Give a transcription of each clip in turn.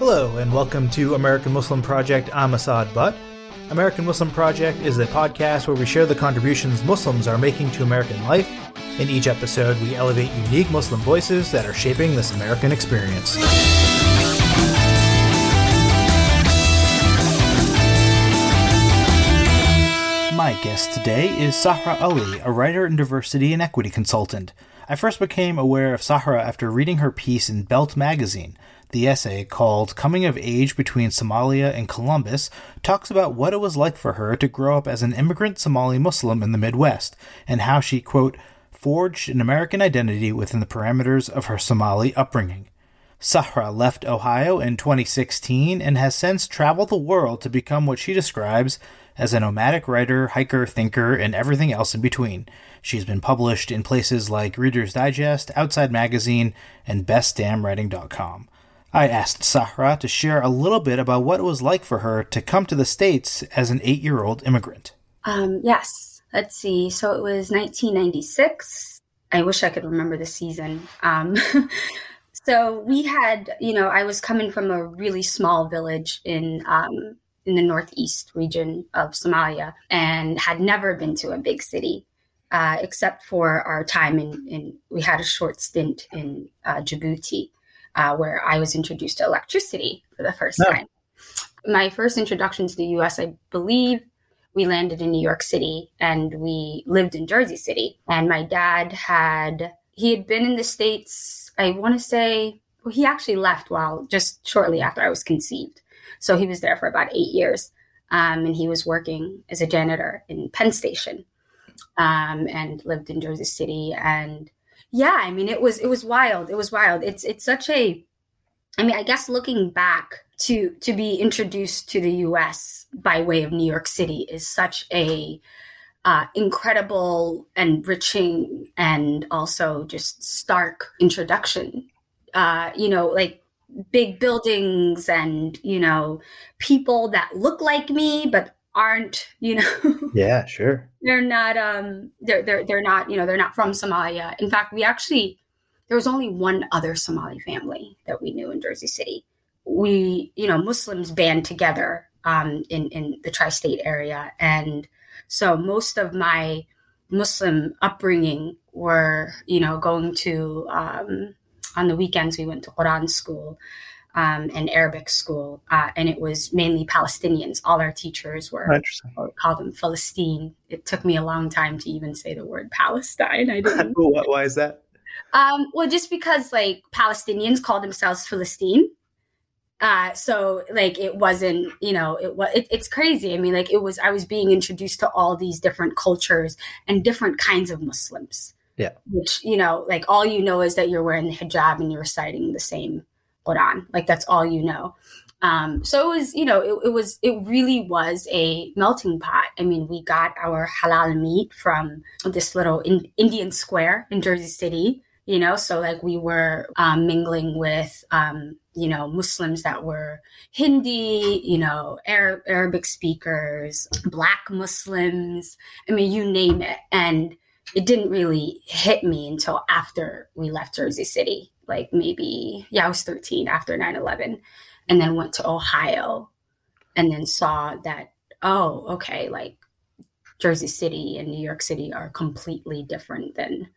Hello, and welcome to American Muslim Project. I'm Assad Butt. American Muslim Project is a podcast where we share the contributions Muslims are making to American life. In each episode, we elevate unique Muslim voices that are shaping this American experience. My guest today is Sahra Ali, a writer and diversity and equity consultant. I first became aware of Sahra after reading her piece in Belt magazine. The essay, called Coming of Age Between Somalia and Columbus, talks about what it was like for her to grow up as an immigrant Somali Muslim in the Midwest, and how she, quote, forged an American identity within the parameters of her Somali upbringing. Sahra left Ohio in 2016 and has since traveled the world to become what she describes as a nomadic writer, hiker, thinker, and everything else in between. She's been published in places like Reader's Digest, Outside Magazine, and BestDamnWriting.com. I asked Sahra to share a little bit about what it was like for her to come to the States as an eight year old immigrant. Um, yes, let's see. So it was 1996. I wish I could remember the season. Um, so we had, you know, I was coming from a really small village in um, in the northeast region of Somalia and had never been to a big city, uh, except for our time in, in, we had a short stint in uh, Djibouti, uh, where I was introduced to electricity for the first time. My first introduction to the US, I believe, we landed in New York City and we lived in Jersey City. And my dad had, he had been in the States, I want to say, well, he actually left while just shortly after I was conceived. So he was there for about eight years. Um, and he was working as a janitor in Penn Station um, and lived in Jersey City. And yeah, I mean, it was it was wild. It was wild. It's it's such a, I mean, I guess looking back to to be introduced to the U.S. by way of New York City is such a uh, incredible, enriching, and also just stark introduction. Uh, you know, like big buildings and you know people that look like me but aren't you know. Yeah sure. They're not um they're they're they're not you know they're not from Somalia. In fact we actually there was only one other Somali family that we knew in Jersey City. We you know Muslims band together um in in the tri-state area. And so most of my Muslim upbringing were you know going to um on the weekends we went to Quran school um, and Arabic school, uh, and it was mainly Palestinians. All our teachers were called them Philistine. It took me a long time to even say the word Palestine. I didn't. Why is that? Um, well, just because like Palestinians call themselves Philistine. Uh, so like it wasn't, you know, it was, it, it's crazy. I mean, like it was, I was being introduced to all these different cultures and different kinds of Muslims. Yeah. Which, you know, like all you know is that you're wearing the hijab and you're reciting the same Quran. Like that's all you know. Um, so it was, you know, it, it, was, it really was a melting pot. I mean, we got our halal meat from this little in, Indian square in Jersey City, you know, so like we were um, mingling with, um, you know, Muslims that were Hindi, you know, Arab, Arabic speakers, Black Muslims. I mean, you name it. And it didn't really hit me until after we left Jersey City, like maybe, yeah, I was 13 after 9 11, and then went to Ohio and then saw that, oh, okay, like Jersey City and New York City are completely different than.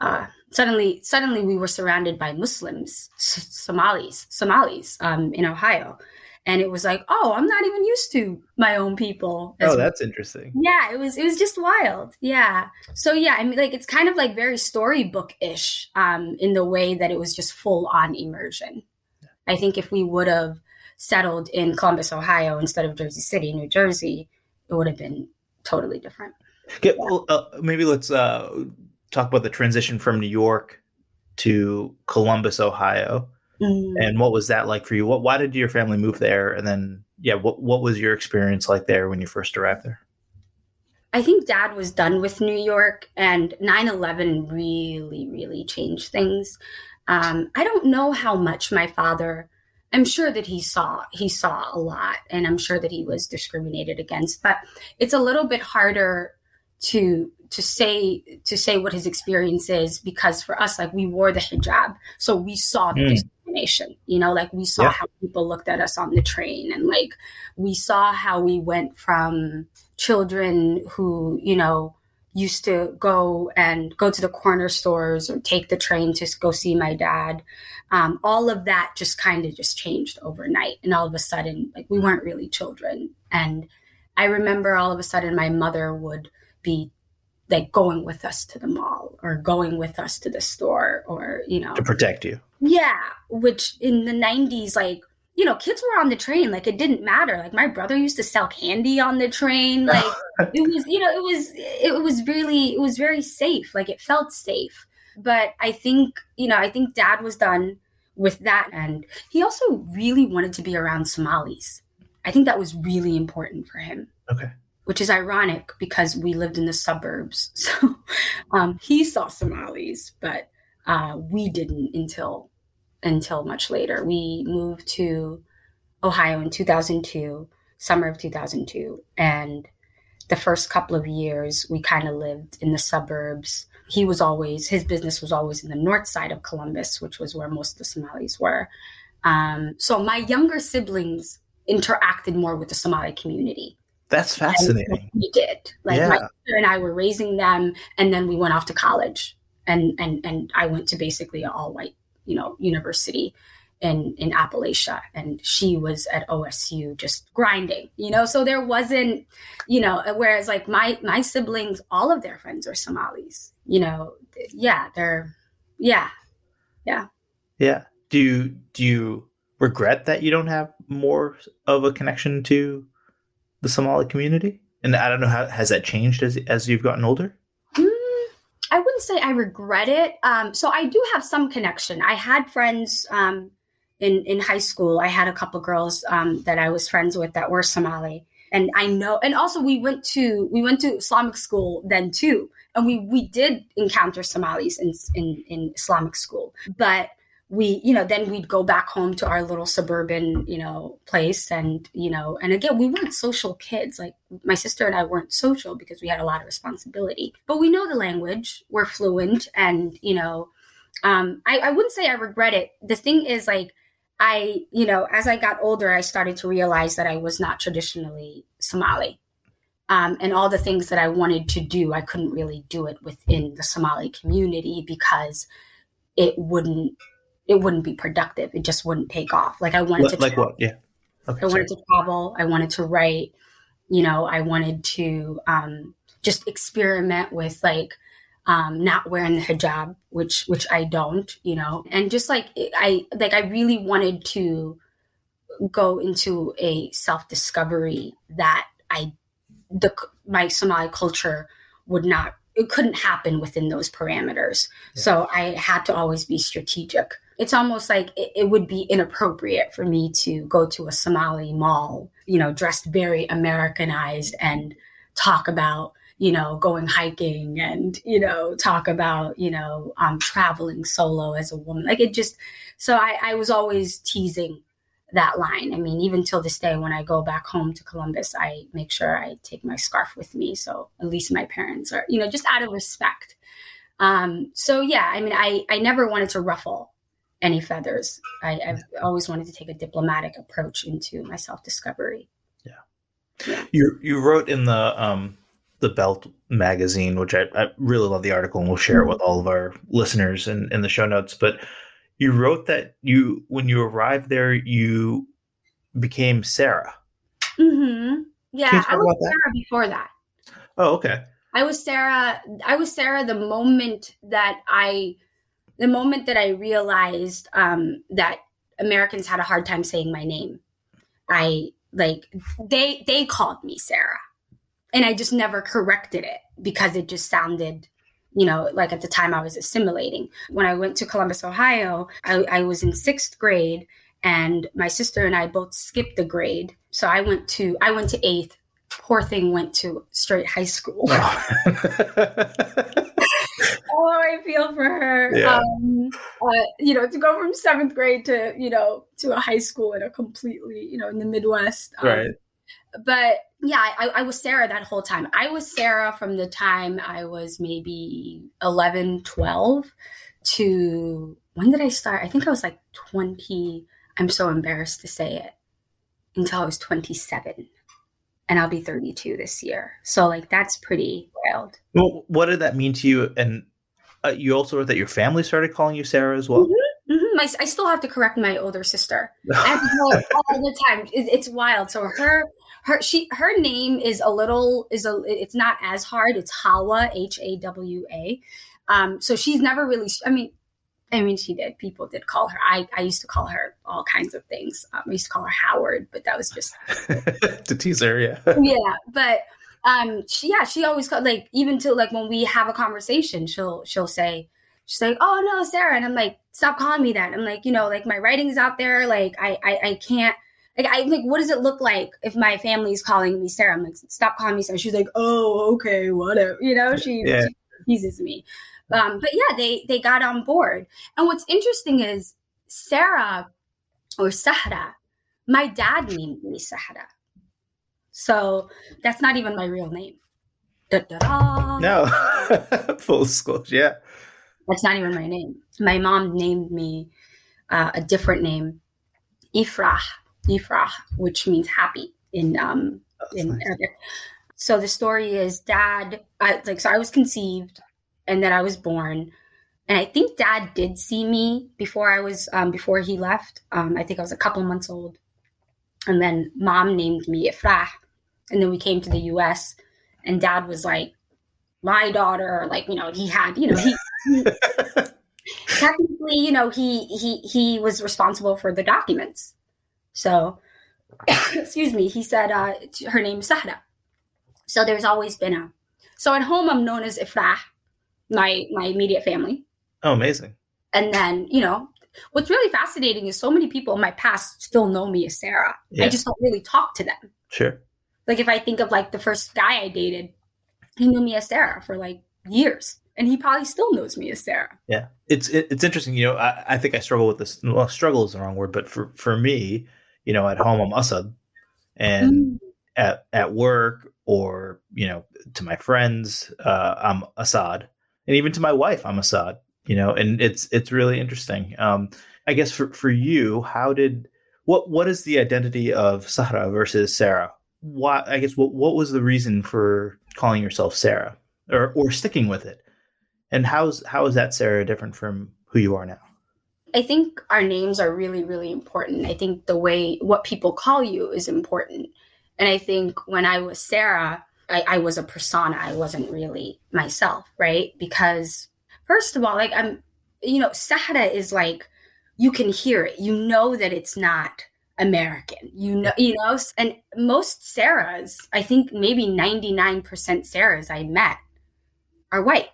Uh, suddenly, suddenly we were surrounded by Muslims, Somalis, Somalis um, in Ohio, and it was like oh i'm not even used to my own people oh that's well. interesting yeah it was it was just wild yeah so yeah i mean like it's kind of like very storybook-ish um in the way that it was just full on immersion i think if we would have settled in columbus ohio instead of jersey city new jersey it would have been totally different okay, yeah. well, uh, maybe let's uh talk about the transition from new york to columbus ohio Mm. And what was that like for you? What why did your family move there? And then yeah, what what was your experience like there when you first arrived there? I think dad was done with New York and 9/11 really really changed things. Um, I don't know how much my father I'm sure that he saw he saw a lot and I'm sure that he was discriminated against, but it's a little bit harder to to say to say what his experience is because for us like we wore the hijab so we saw the mm. discrimination you know like we saw yeah. how people looked at us on the train and like we saw how we went from children who you know used to go and go to the corner stores or take the train to go see my dad um, all of that just kind of just changed overnight and all of a sudden like we weren't really children and i remember all of a sudden my mother would be like going with us to the mall or going with us to the store or you know. To protect you. Yeah which in the 90s like you know kids were on the train like it didn't matter. Like my brother used to sell candy on the train like it was you know it was it was really it was very safe like it felt safe. But i think you know i think dad was done with that and he also really wanted to be around somalis. I think that was really important for him. Okay which is ironic because we lived in the suburbs. So um, he saw Somalis, but uh, we didn't until until much later. We moved to Ohio in 2002, summer of 2002, and the first couple of years we kind of lived in the suburbs. He was always his business was always in the north side of Columbus, which was where most of the Somalis were. Um, so my younger siblings interacted more with the Somali community that's fascinating. we did. Like yeah. my sister and I were raising them, and then we went off to college, and and and I went to basically an all white, you know, university in in Appalachia, and she was at OSU just grinding, you know. So there wasn't, you know, whereas like my my siblings, all of their friends are Somalis, you know. Yeah, they're, yeah, yeah, yeah. Do you do you regret that you don't have more of a connection to the Somali community? And I don't know how has that changed as as you've gotten older. Mm, I wouldn't say I regret it. Um, so I do have some connection. I had friends um, in in high school. I had a couple girls um, that I was friends with that were Somali, and I know. And also, we went to we went to Islamic school then too, and we we did encounter Somalis in in, in Islamic school, but we you know then we'd go back home to our little suburban you know place. And you know and again we weren't social kids. Like my sister and i weren't social because we had a lot of responsibility. But we know the language. We're fluent. And you know um, I, I wouldn't say i regret it. The thing is like i you know as i got older i started to realize that i was not traditionally somali. Um, and all the things that i wanted to do i couldn't really do it within the somali community because it wouldn't it wouldn't be productive. It just wouldn't take off. Like I wanted to like travel. what? Yeah. Okay, I wanted sorry. to travel. I wanted to write. You know, I wanted to um, just experiment with like um, not wearing the hijab, which which I don't. You know, and just like I like I really wanted to go into a self discovery that I the my Somali culture would not it couldn't happen within those parameters. Yeah. So I had to always be strategic it's almost like it, it, would be inappropriate for me to go to a Somali mall, you know, dressed very Americanized and talk about, you know, going hiking and, you know, talk about, you know, um, traveling solo as a woman. Like it just, so I, I was always teasing that line. I mean, even till this day, when I go back home to Columbus, I make sure I take my scarf with me. So at least my parents are, you know, just out of respect. Um, so yeah, I mean, I, I never wanted to ruffle any feathers. I, have always wanted to take a diplomatic approach into my self discovery. Yeah. yeah. You you wrote in the um the Belt magazine, which I, I really love the article, and we'll share mm-hmm. it with all of our listeners in, in the show notes. But you wrote that you when you arrived there, you became Sarah. Mm-hmm. Yeah, I was Sarah before that. Oh, okay. I was Sarah. I was Sarah the moment that I the moment that I realized um, that Americans had a hard time saying my name, I like they they called me Sarah, and I just never corrected it because it just sounded, you know, like at the time I was assimilating. When I went to Columbus, Ohio, I, I was in sixth grade, and my sister and I both skipped the grade, so I went to I went to eighth. Poor thing went to straight high school. oh, For her. Yeah. Um, uh, you know, to go from seventh grade to you know to a high school in a completely you know in the Midwest. Um, right. but yeah, I, I was Sarah that whole time. I was Sarah from the time I was maybe 11, 12 to when did I start? I think I was like 20. I'm so embarrassed to say it until I was 27 and I'll be 32 this year. So like that's pretty wild. Well, what did that mean to you? And uh, you also wrote that your family started calling you Sarah as well. Mm-hmm, mm-hmm. My, I still have to correct my older sister. I have to tell her all the time. It, it's wild. So her her she her name is a little is a it's not as hard. It's Hawa H A W A. Um, so she's never really. I mean, I mean, she did. People did call her. I, I used to call her all kinds of things. Um, I used to call her Howard, but that was just to tease her. Yeah. yeah, but um, she yeah she always called like even to like when we have a conversation, she'll she'll say she's like, oh no, Sarah, and I'm like, stop calling me that. I'm like, you know, like my writing's out there. Like I I, I can't. Like I like, what does it look like if my family's calling me Sarah? I'm like, stop calling me Sarah. She's like, oh, okay, whatever. You know, she, yeah. she teases me. Um, but yeah, they they got on board. And what's interesting is Sarah or Sahara, my dad named me Sahra. So that's not even my real name. Da-da-da. No, full disclosure, yeah. That's not even my name. My mom named me uh, a different name, Ifrah, Ifrah, which means happy in um in nice. Arabic. So the story is, dad, I, like, so I was conceived and then I was born. And I think dad did see me before I was um, before he left. Um, I think I was a couple months old. And then mom named me Ifrah. And then we came to the US and dad was like, my daughter, like, you know, he had, you know, he, he technically, you know, he he he was responsible for the documents. So excuse me, he said uh, her name is Sahra. So there's always been a so at home I'm known as Ifrah my my immediate family. Oh, amazing. And then, you know, what's really fascinating is so many people in my past still know me as Sarah. Yeah. I just don't really talk to them. Sure. Like if I think of like the first guy I dated, he knew me as Sarah for like years. And he probably still knows me as Sarah. Yeah, it's it, it's interesting. You know, I, I think I struggle with this. Well, struggle is the wrong word, but for for me, you know, at home I'm Asad, and mm. at at work or you know to my friends, uh, I'm Assad and even to my wife, I'm Assad. You know, and it's it's really interesting. Um, I guess for for you, how did what what is the identity of Sahra versus Sarah? Why I guess what what was the reason for calling yourself Sarah or or sticking with it? And how's how is that Sarah different from who you are now? I think our names are really, really important. I think the way what people call you is important. And I think when I was Sarah, I, I was a persona. I wasn't really myself, right? Because first of all, like I'm, you know, Sahara is like you can hear it. You know that it's not American. You know, you know, and most Sarahs, I think maybe 99% Sarahs I met are white.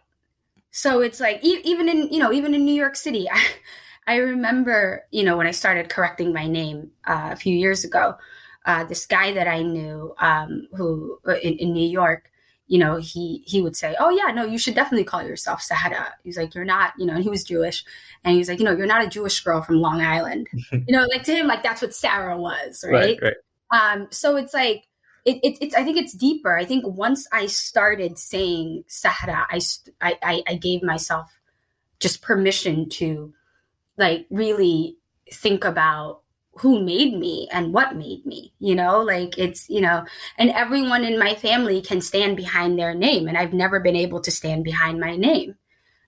So it's like even in, you know, even in New York City, I, I remember, you know, when I started correcting my name uh, a few years ago, uh, this guy that I knew um, who uh, in, in, New York, you know, he he would say, "Oh yeah, no, you should definitely call yourself Sahara." He's like, "You're not," you know, and he was Jewish, and he was like, "You know, you're not a Jewish girl from Long Island." you know, like to him, like that's what Sarah was, right? Right. right. Um, so it's like. It, it, it's I think it's deeper. I think once I started saying Sahara, I, I I gave myself just permission to like really think about who made me and what made me you know? Like it's you know and everyone in my family can stand behind their name and i've never been able to stand behind my name.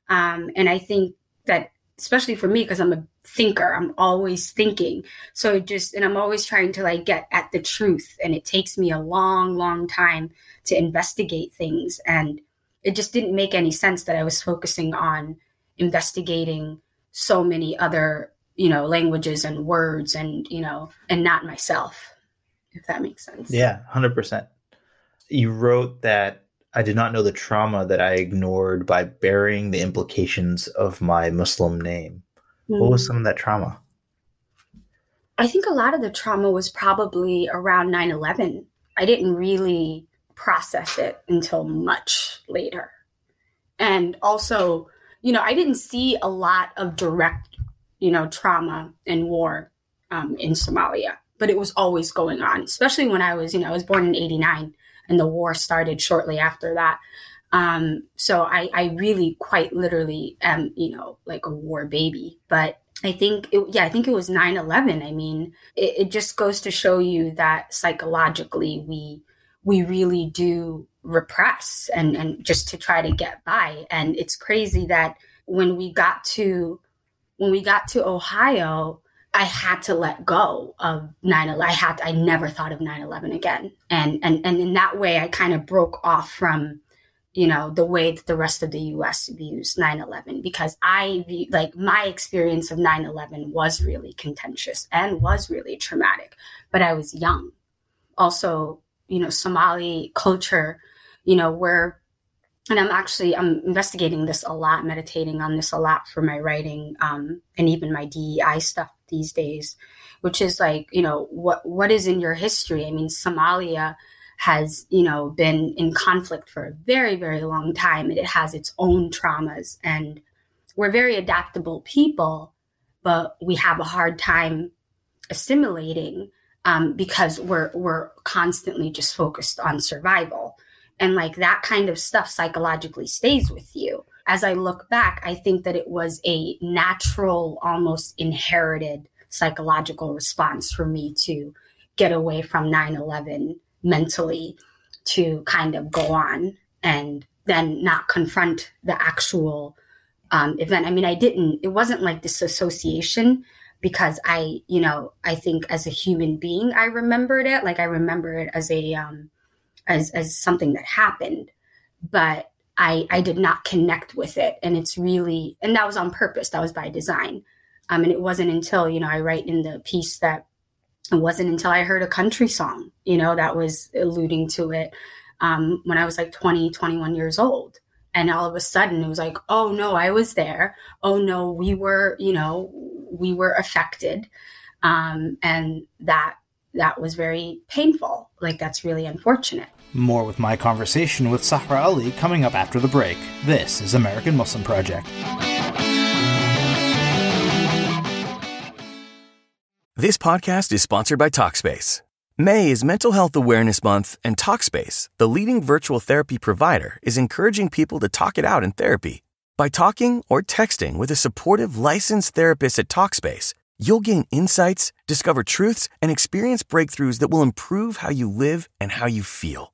Um, and i think that especially for me because i'm a thinker i'm always thinking. So just and i'm always trying to like get at the truth and it takes me a long long time to investigate things. And it just didn't make any sense that i was focusing on investigating so many other you know languages and words and you know and not myself if that makes sense. Yeah 100% you wrote that i did not know the trauma that i ignored by burying the implications of my muslim name. Mm. what was hmm. some of that trauma? I think a lot of the trauma was probably around 9-11 i didn't really process it until much later. And also you know i didn't see a lot of direct you know, trauma and war um, in Somalia. but it was always going on, especially when I was, you know, I was born in 89 and the war started shortly after that. Um, so I, I really quite literally am, you know, like a war baby. But I think, it, yeah, I think it was 9 11. I mean, it, it just goes to show you that psychologically we, we really do repress and, and just to try to get by. And it's crazy that when we got to, when we got to Ohio, I had to let go of 9/11. I had to, I never thought of 9/11 again. And and and in that way I kind of broke off from you know the way that the rest of the US views 9/11 because I view, like my experience of 9/11 was really contentious and was really traumatic, but I was young. Also, you know, Somali culture, you know, where and I'm actually I'm investigating this a lot, meditating on this a lot for my writing um, and even my DEI stuff these days, which is like you know what what is in your history. I mean, Somalia has you know been in conflict for a very very long time, and it has its own traumas, and we're very adaptable people, but we have a hard time assimilating um, because we're we're constantly just focused on survival and like that kind of stuff psychologically stays with you. As I look back, I think that it was a natural, almost inherited psychological response for me to get away from 9 11 mentally to kind of go on and then not confront the actual um, event. I mean, I didn't, it wasn't like this association because I, you know, I think as a human being, I remembered it. Like I remember it as a, um, as as something that happened but i i did not connect with it. And it's really and that was on purpose. That was by design. Um, and it wasn't until you know i write in the piece that it wasn't until i heard a country song you know that was alluding to it um, when i was like 20 21 years old. And all of a sudden it was like oh no i was there. Oh no we were you know we were affected. Um, and that that was very painful. Like that's really unfortunate more with my conversation with Sahra Ali coming up after the break. This is American Muslim Project. This podcast is sponsored by Talkspace. May is Mental Health Awareness Month, and Talkspace, the leading virtual therapy provider, is encouraging people to talk it out in therapy. By talking or texting with a supportive licensed therapist at Talkspace, you'll gain insights, discover truths, and experience breakthroughs that will improve how you live and how you feel.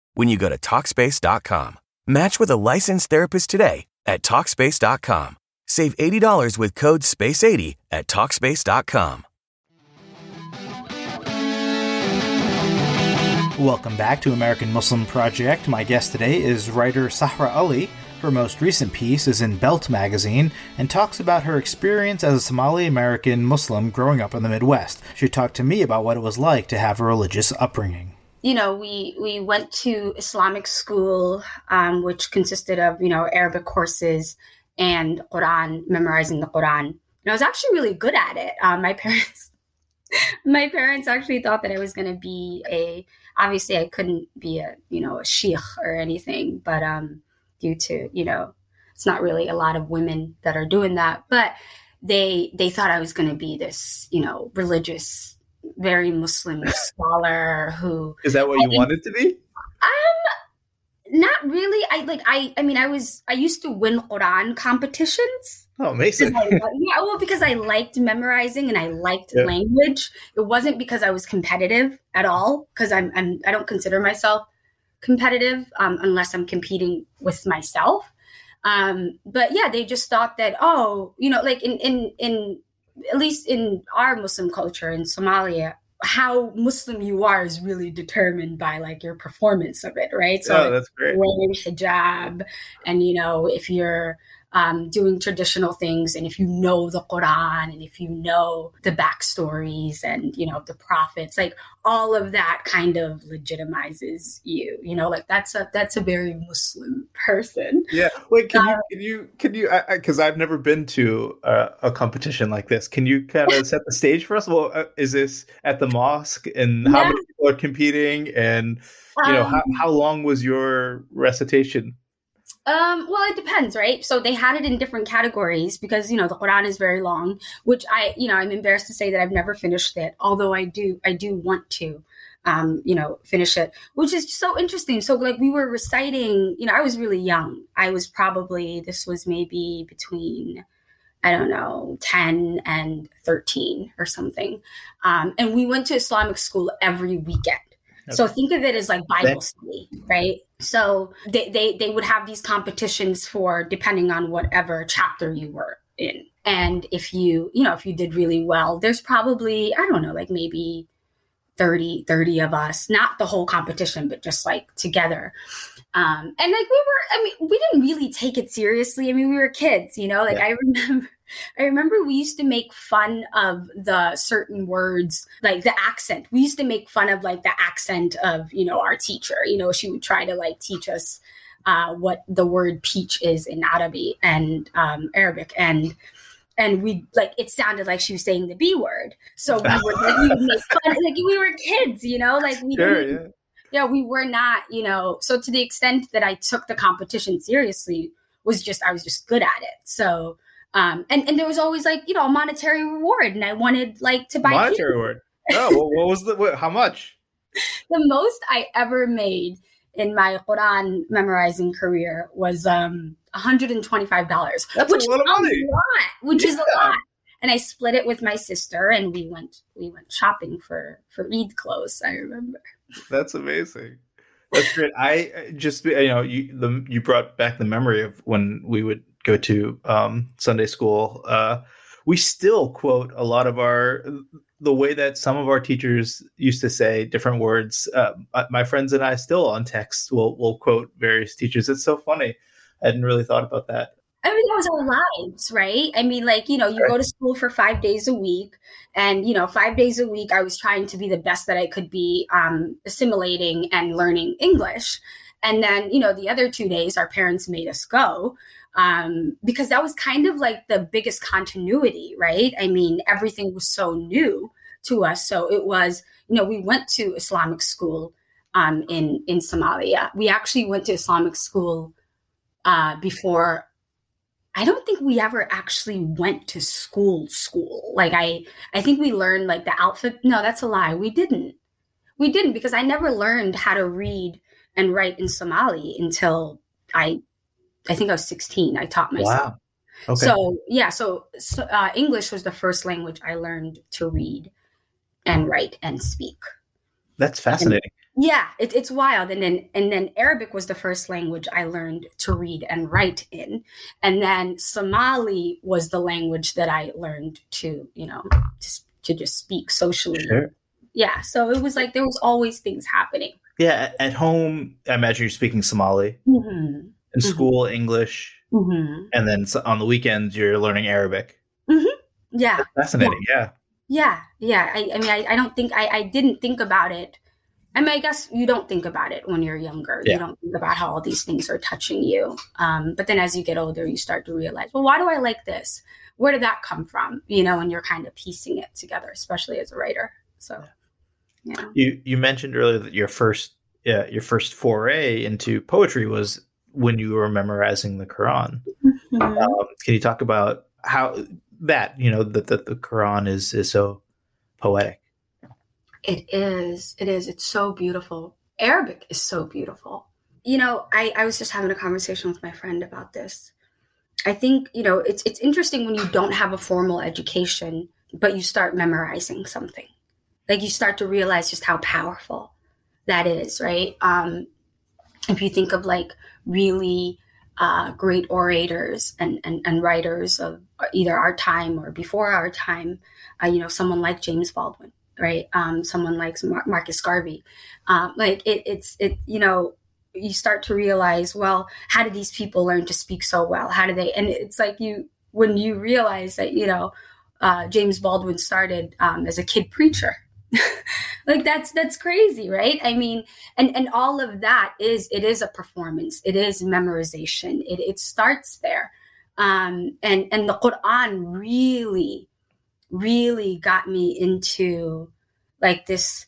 when you go to TalkSpace.com. Match with a licensed therapist today at TalkSpace.com. Save $80 with code SPACE80 at TalkSpace.com. Welcome back to American Muslim Project. My guest today is writer Sahra Ali. Her most recent piece is in Belt magazine and talks about her experience as a Somali American Muslim growing up in the Midwest. She talked to me about what it was like to have a religious upbringing you know, we we went to Islamic school, um, which consisted of you know Arabic courses and Quran, memorizing the Quran. And I was actually really good at it. Um, my parents, my parents actually thought that I was going to be a. Obviously, I couldn't be a you know a sheikh or anything, but um, due to you know, it's not really a lot of women that are doing that. But they they thought I was going to be this you know religious very Muslim scholar who is that what you wanted to be? Um, not really. I like I. I mean, I was. I used to win Quran competitions. Oh, amazing! I, yeah, well, because I liked memorizing and I liked yeah. language. It wasn't because I was competitive at all. Because I'm, I'm. I don't consider myself competitive um, unless I'm competing with myself. Um, but yeah, they just thought that oh, you know, like in in in at least in our Muslim culture in Somalia, how Muslim you are is really determined by like your performance of it, right? So oh, that's great. Wearing hijab, and you know, if you're um, doing traditional things. And if you know the quran and if you know the backstories and you know the prophets like all of that kind of legitimizes you you know like that's a that's a very muslim person. Yeah. Wait can you can you can you because i've never been to a, a, competition like this. Can you kind of set the stage for us? Well uh, is this at the mosque and how yeah. many people are competing? And you know um, how, how long was your recitation um, well, it depends, right? So they had it in different categories because you know the Quran is very long, which I, you know, I'm embarrassed to say that I've never finished it, although I do, I do want to, um, you know, finish it, which is so interesting. So like we were reciting, you know, I was really young. I was probably this was maybe between, I don't know, ten and thirteen or something, um, and we went to Islamic school every weekend. Okay. So think of it as like Bible study, right? So they, they they would have these competitions for depending on whatever chapter you were in. And if you, you know, if you did really well, there's probably, I don't know, like maybe 30, 30 of us, not the whole competition, but just like together. Um, and like we were, I mean, we didn't really take it seriously. I mean, we were kids, you know, like yeah. I remember I remember we used to make fun of the certain words, like the accent. We used to make fun of like the accent of, you know, our teacher. You know, she would try to like teach us uh, what the word peach is in Arabic and um, Arabic. And and we like it sounded like she was saying the B word. So we would like we would make fun like we were kids, you know, like we sure, yeah. yeah, we were not, you know. So to the extent that I took the competition seriously was just I was just good at it. So um, and, and there was always like, you know, a monetary reward. And I wanted like to buy monetary reward. Oh, well, what was the, what, how much? the most I ever made in my Quran memorizing career was um, $125. That's which a lot money. Lot, which yeah. is a lot. And I split it with my sister and we went we went shopping for for Eid clothes, I remember. That's amazing. That's great. I just you know, you the you brought back the memory of when we would go to um, Sunday school, uh, we still quote a lot of our the way that some of our teachers used to say different words. Uh, my friends and I still on text will will quote various teachers. It's so funny. I hadn't really thought about that. I mean, that was our lives, right? I mean, like, you know, you go to school for five days a week. And, you know, five days a week, I was trying to be the best that I could be um, assimilating and learning English. And then, you know, the other two days, our parents made us go um, because that was kind of like the biggest continuity, right? I mean, everything was so new to us. So it was, you know, we went to Islamic school um, in in Somalia. We actually went to Islamic school uh, before. I don't think we ever actually went to school. School, like I, I think we learned like the alphabet. No, that's a lie. We didn't. We didn't because I never learned how to read and write in Somali until I I think I was 16. I taught myself. Wow. Okay. So yeah, so, so uh, English was the first language I learned to read and write and speak. That's fascinating. And, yeah, it, it's wild. And then and then Arabic was the first language I learned to read and write in, and then Somali was the language that I learned to you know to, to just speak socially. Sure. Yeah, so it was like there was always things happening. Yeah, at home, I imagine you're speaking Somali. Mm-hmm in mm-hmm. school English, mm-hmm. and then on the weekends you're learning Arabic. Mm-hmm. Yeah, That's fascinating. Yeah. yeah, yeah, yeah. I, I mean, I, I don't think I, I didn't think about it. I mean, I guess you don't think about it when you're younger. Yeah. You don't think about how all these things are touching you. Um, but then as you get older, you start to realize, well, why do I like this? Where did that come from? You know, and you're kind of piecing it together, especially as a writer. So, yeah. You you mentioned earlier that your first yeah, your first foray into poetry was when you were memorizing the Quran. Mm-hmm. Um, can you talk about how that you know that, that the Quran is is so poetic? It is. It is. It's so beautiful. Arabic is so beautiful. You know, I, I was just having a conversation with my friend about this. I think, you know, it's it's interesting when you don't have a formal education, but you start memorizing something. Like you start to realize just how powerful that is, right? Um, if you think of like really uh, great orators and, and, and, writers of either our time or before our time, uh, you know, someone like James Baldwin, right? Um, someone like Mar- Marcus Garvey. Um, like it, it's, it, you know, you start to realize, well, how did these people learn to speak so well? How do they? And it's like you when you realize that you know uh, James Baldwin started um, as a kid preacher. like that's that's crazy, right? I mean, and and all of that is it is a performance. It is memorization. It it starts there, um, and and the Quran really, really got me into like this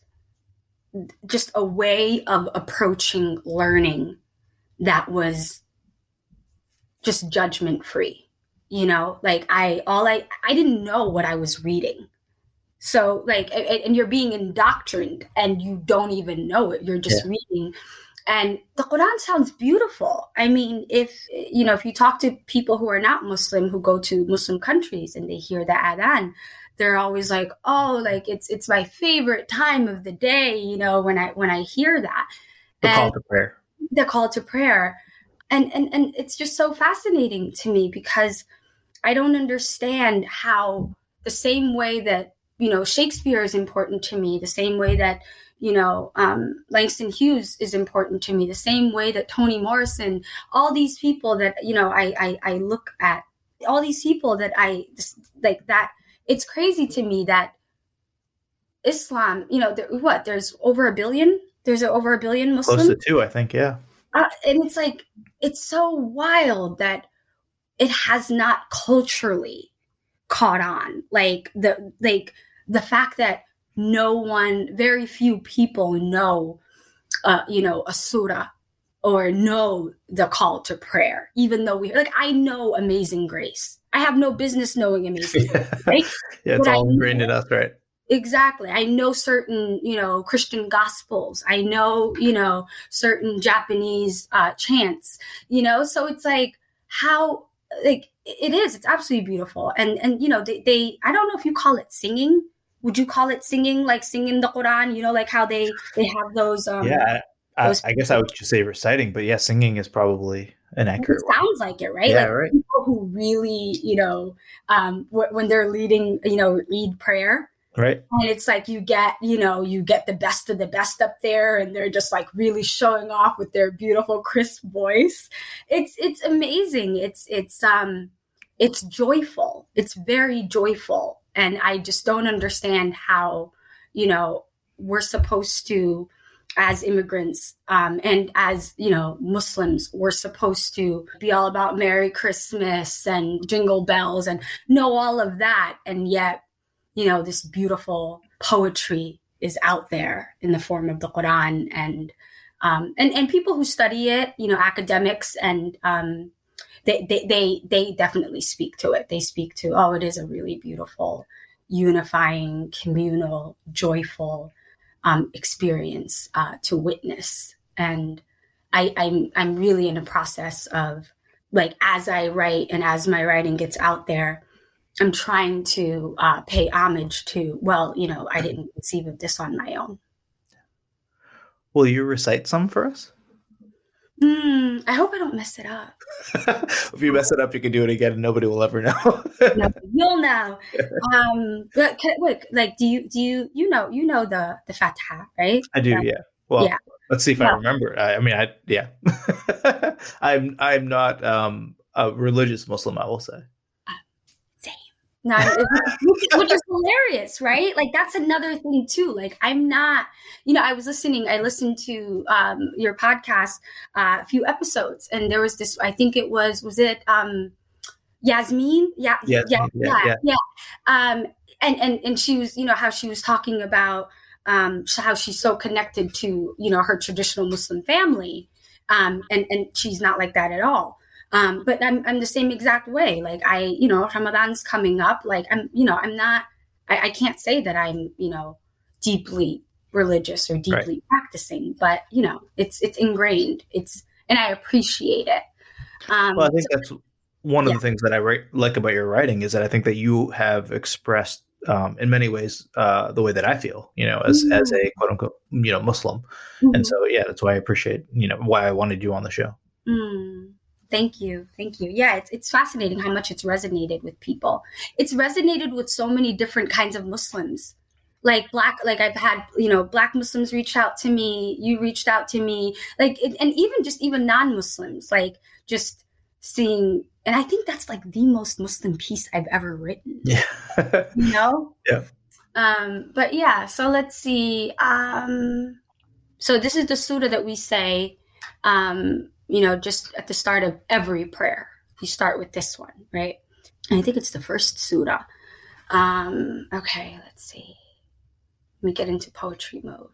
just a way of approaching learning that was just judgment free you know like i all i i didn't know what i was reading so like and you're being indoctrined and you don't even know it. You're just yeah. reading. And the quran sounds beautiful. I mean if you know if you talk to people who are not muslim who go to muslim countries and they hear the adhan they're always like oh like it's it's my favorite time of the day you know when i when i hear that. The and call to prayer. the call to prayer. And and and it's just so fascinating to me because i don't understand how the same way that you know shakespeare is important to me the same way that you know um, langston hughes is important to me the same way that toni morrison all these people that you know i i, I look at all these people that i like that it's crazy to me that Islam, you know, there, what there's over a billion. There's over a billion Muslims. Close to two, I think. Yeah. Uh, and it's like it's so wild that it has not culturally caught on. Like the like the fact that no one, very few people know, uh, you know, a surah or know the call to prayer, even though we like I know Amazing Grace. I have no business knowing Amazing Grace, right? yeah, it's but all ingrained in us, right? Exactly. I know certain, you know, Christian gospels. I know, you know, certain Japanese uh, chants. You know, so it's like how like it is. It's absolutely beautiful. And and you know, they, they I don't know if you call it singing. Would you call it singing, like singing the Quran? You know, like how they they have those. Um, yeah, I, I, guess I would just say reciting, but yeah, singing is probably an accurate. It sounds like it, right? Yeah, like right. People who really, you know, um, when they're leading, you know, read prayer, right? And it's like you get, you know, you get the best of the best up there, and they're just like really showing off with their beautiful, crisp voice. It's it's amazing. It's it's um, it's joyful. It's very joyful, and I just don't understand how, you know, we're supposed to as immigrants um, and as you know muslims we're supposed to be all about merry christmas and jingle bells and know all of that and yet you know this beautiful poetry is out there in the form of the quran and um, and and people who study it you know academics and um, they, they they they definitely speak to it they speak to oh it is a really beautiful unifying communal joyful um, experience uh, to witness. And I, I'm I'm really in a process of like as I write and as my writing gets out there, I'm trying to uh, pay homage to. Well, you know, I didn't conceive of this on my own. Will you recite some for us? Mm, I hope I don't mess it up. if you mess it up, you can do it again, and nobody will ever know. no, you'll know. Um, but wait, like, do you do you you know you know the the Fatiha, right? I do. yeah. Well, yeah. Let's see if. I remember. I, I mean, I yeah. I'm I'm not um, a religious Muslim. I will say. No, which is hilarious, right? Like that's another thing too. Like I'm not, you know, I was listening. I listened to um, your podcast uh, a few episodes, and there was this. I think it was was it um, Yasmin? Yeah, yeah, yeah, yeah, yeah. yeah. Um, and and and she was, you know, how she was talking about um, how she's so connected to, you know, her traditional Muslim family, um, and and she's not like that at all. Um, but I'm, I'm the same exact way. Like I, you know, Ramadan's coming up. Like I'm, you know, I'm not, I, I can't say that I'm, you know, deeply religious or deeply right. practicing, but you know, it's, it's ingrained. It's, and I appreciate it. Um, well, I think so, that's one of yeah. the things that I write, like about your writing is that I think that you have expressed um, in many ways uh, the way that I feel, you know, as mm-hmm. as a quote unquote you know Muslim, mm-hmm. and so yeah, that's why I appreciate you know why I wanted you on the show. Mm. Thank you. Thank you. Yeah, it's, it's fascinating how much it's resonated with people. It's resonated with so many different kinds of Muslims. like black like i've had you know black muslims reached out to me you reached out to me like and even just even non-muslims like just seeing and i think that's like the most muslim piece i've ever written yeah you know yeah um but yeah so let's see um so this is the surah that we say um you know just at the start of every prayer you start with this one right and i think it's the first surah um okay let's see let me get into poetry mode.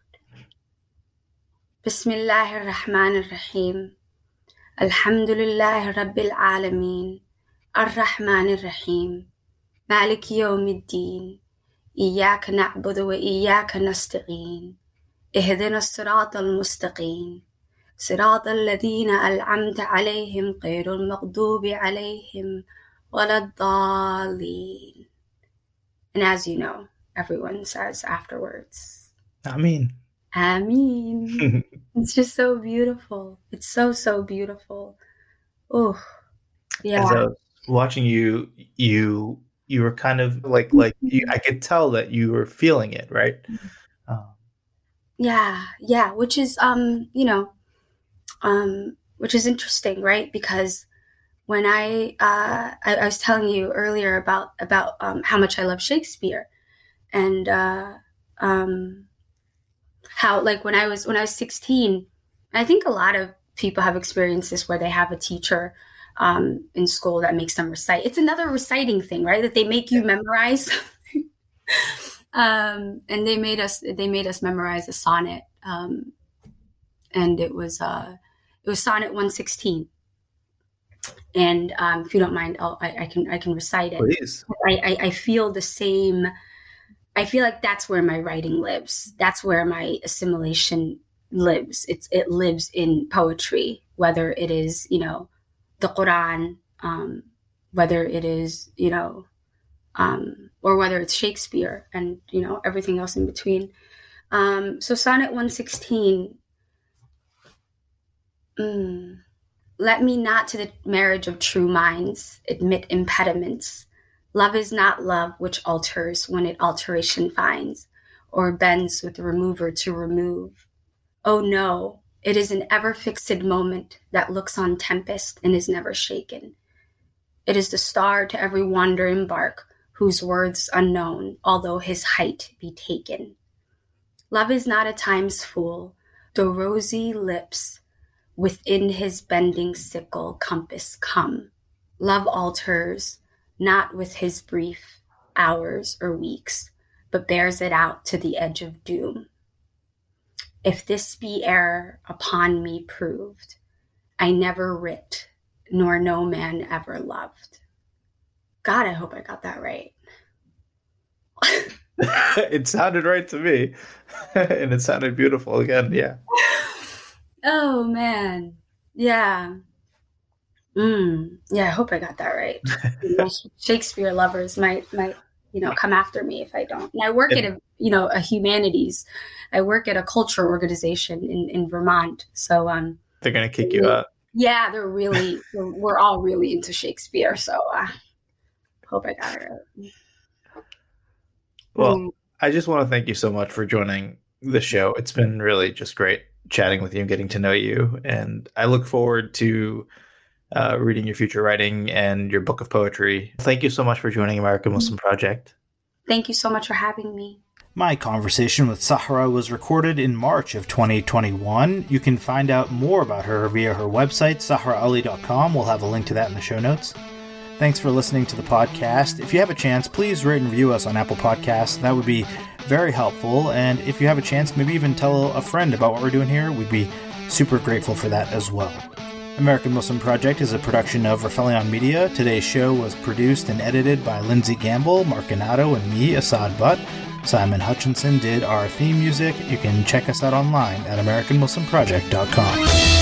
بسم الله الرحمن الرحيم الحمد لله رب العالمين الرحمن الرحيم مالك يوم الدين إياك نعبد وإياك نستعين اهدنا الصراط المستقيم صراط الذين أنعمت عليهم غير المغضوب عليهم ولا الضالين And as you know, everyone says afterwards. I mean, I mean, it's just so beautiful. It's so so beautiful. Oh, yeah. As I was watching you, you you were kind of like like you, I could tell that you were feeling it, right? Um, yeah, yeah. Which is um, you know, um, which is interesting, right? Because when I uh, I, I was telling you earlier about about um, how much I love Shakespeare, and uh, um, how like when I was when I was 16, I think a lot of people have experienced this where they have a teacher um, in school that makes them recite. It's another reciting thing, right? That they make you memorize. um, and they made us they made us memorize a sonnet, um, and it was uh, it was sonnet 116 and um, if you don't mind, I'll, I, I, can I can recite it. Please. I, I, I, feel the same I feel like that's where my writing lives. That's where my assimilation lives. It's it lives in poetry, whether it is you know the Quran, um, whether it is you know, um, or whether it's Shakespeare and you know everything else in between. Um, so sonnet one sixteen. Mm, let me not to the marriage of true minds admit impediments Love is not love which alters when it alteration finds, or bends with remover to remove. Oh no, it is an ever fixed moment that looks on tempest and is never shaken. It is the star to every wandering bark, whose words unknown, although his height be taken. Love is not a time's fool, though rosy lips within his bending sickle compass come. Love alters, not with his brief hours or weeks, but bears it out to the edge of doom. If this be error upon me proved, I never writ, nor no man ever loved. God, I hope I got that right. it sounded right to me. and it sounded beautiful again. Yeah. Oh, man. Yeah. Mm, yeah, I hope I got that right. Shakespeare lovers might might you know come after me if I don't. And I work at a you know a humanities. I work at a culture organization in in Vermont. So um, they're gonna kick you out. Yeah, they're really we're, we're all really into Shakespeare. So uh, hope I got it right. Well, mm. I just want to thank you so much for joining the show. It's been really just great chatting with you and getting to know you, and I look forward to uh, reading your future writing and your book of poetry. Thank you so much for joining American Muslim Project. Thank you so much for having me. My conversation with Sahra was recorded in March of 2021. You can find out more about her via her website, sahraali.com. We'll have a link to that in the show notes. Thanks for listening to the podcast. If you have a chance, please rate and review us on Apple Podcasts. That would be very helpful. And if you have a chance, maybe even tell a friend about what we're doing here. We'd be super grateful for that as well. American Muslim Project is a production of Rifelion Media. Today's show was produced and edited by Lindsay Gamble, Mark Ganato, and me, Assad Butt. Simon Hutchinson did our theme music. You can check us out online at AmericanMuslimProject.com.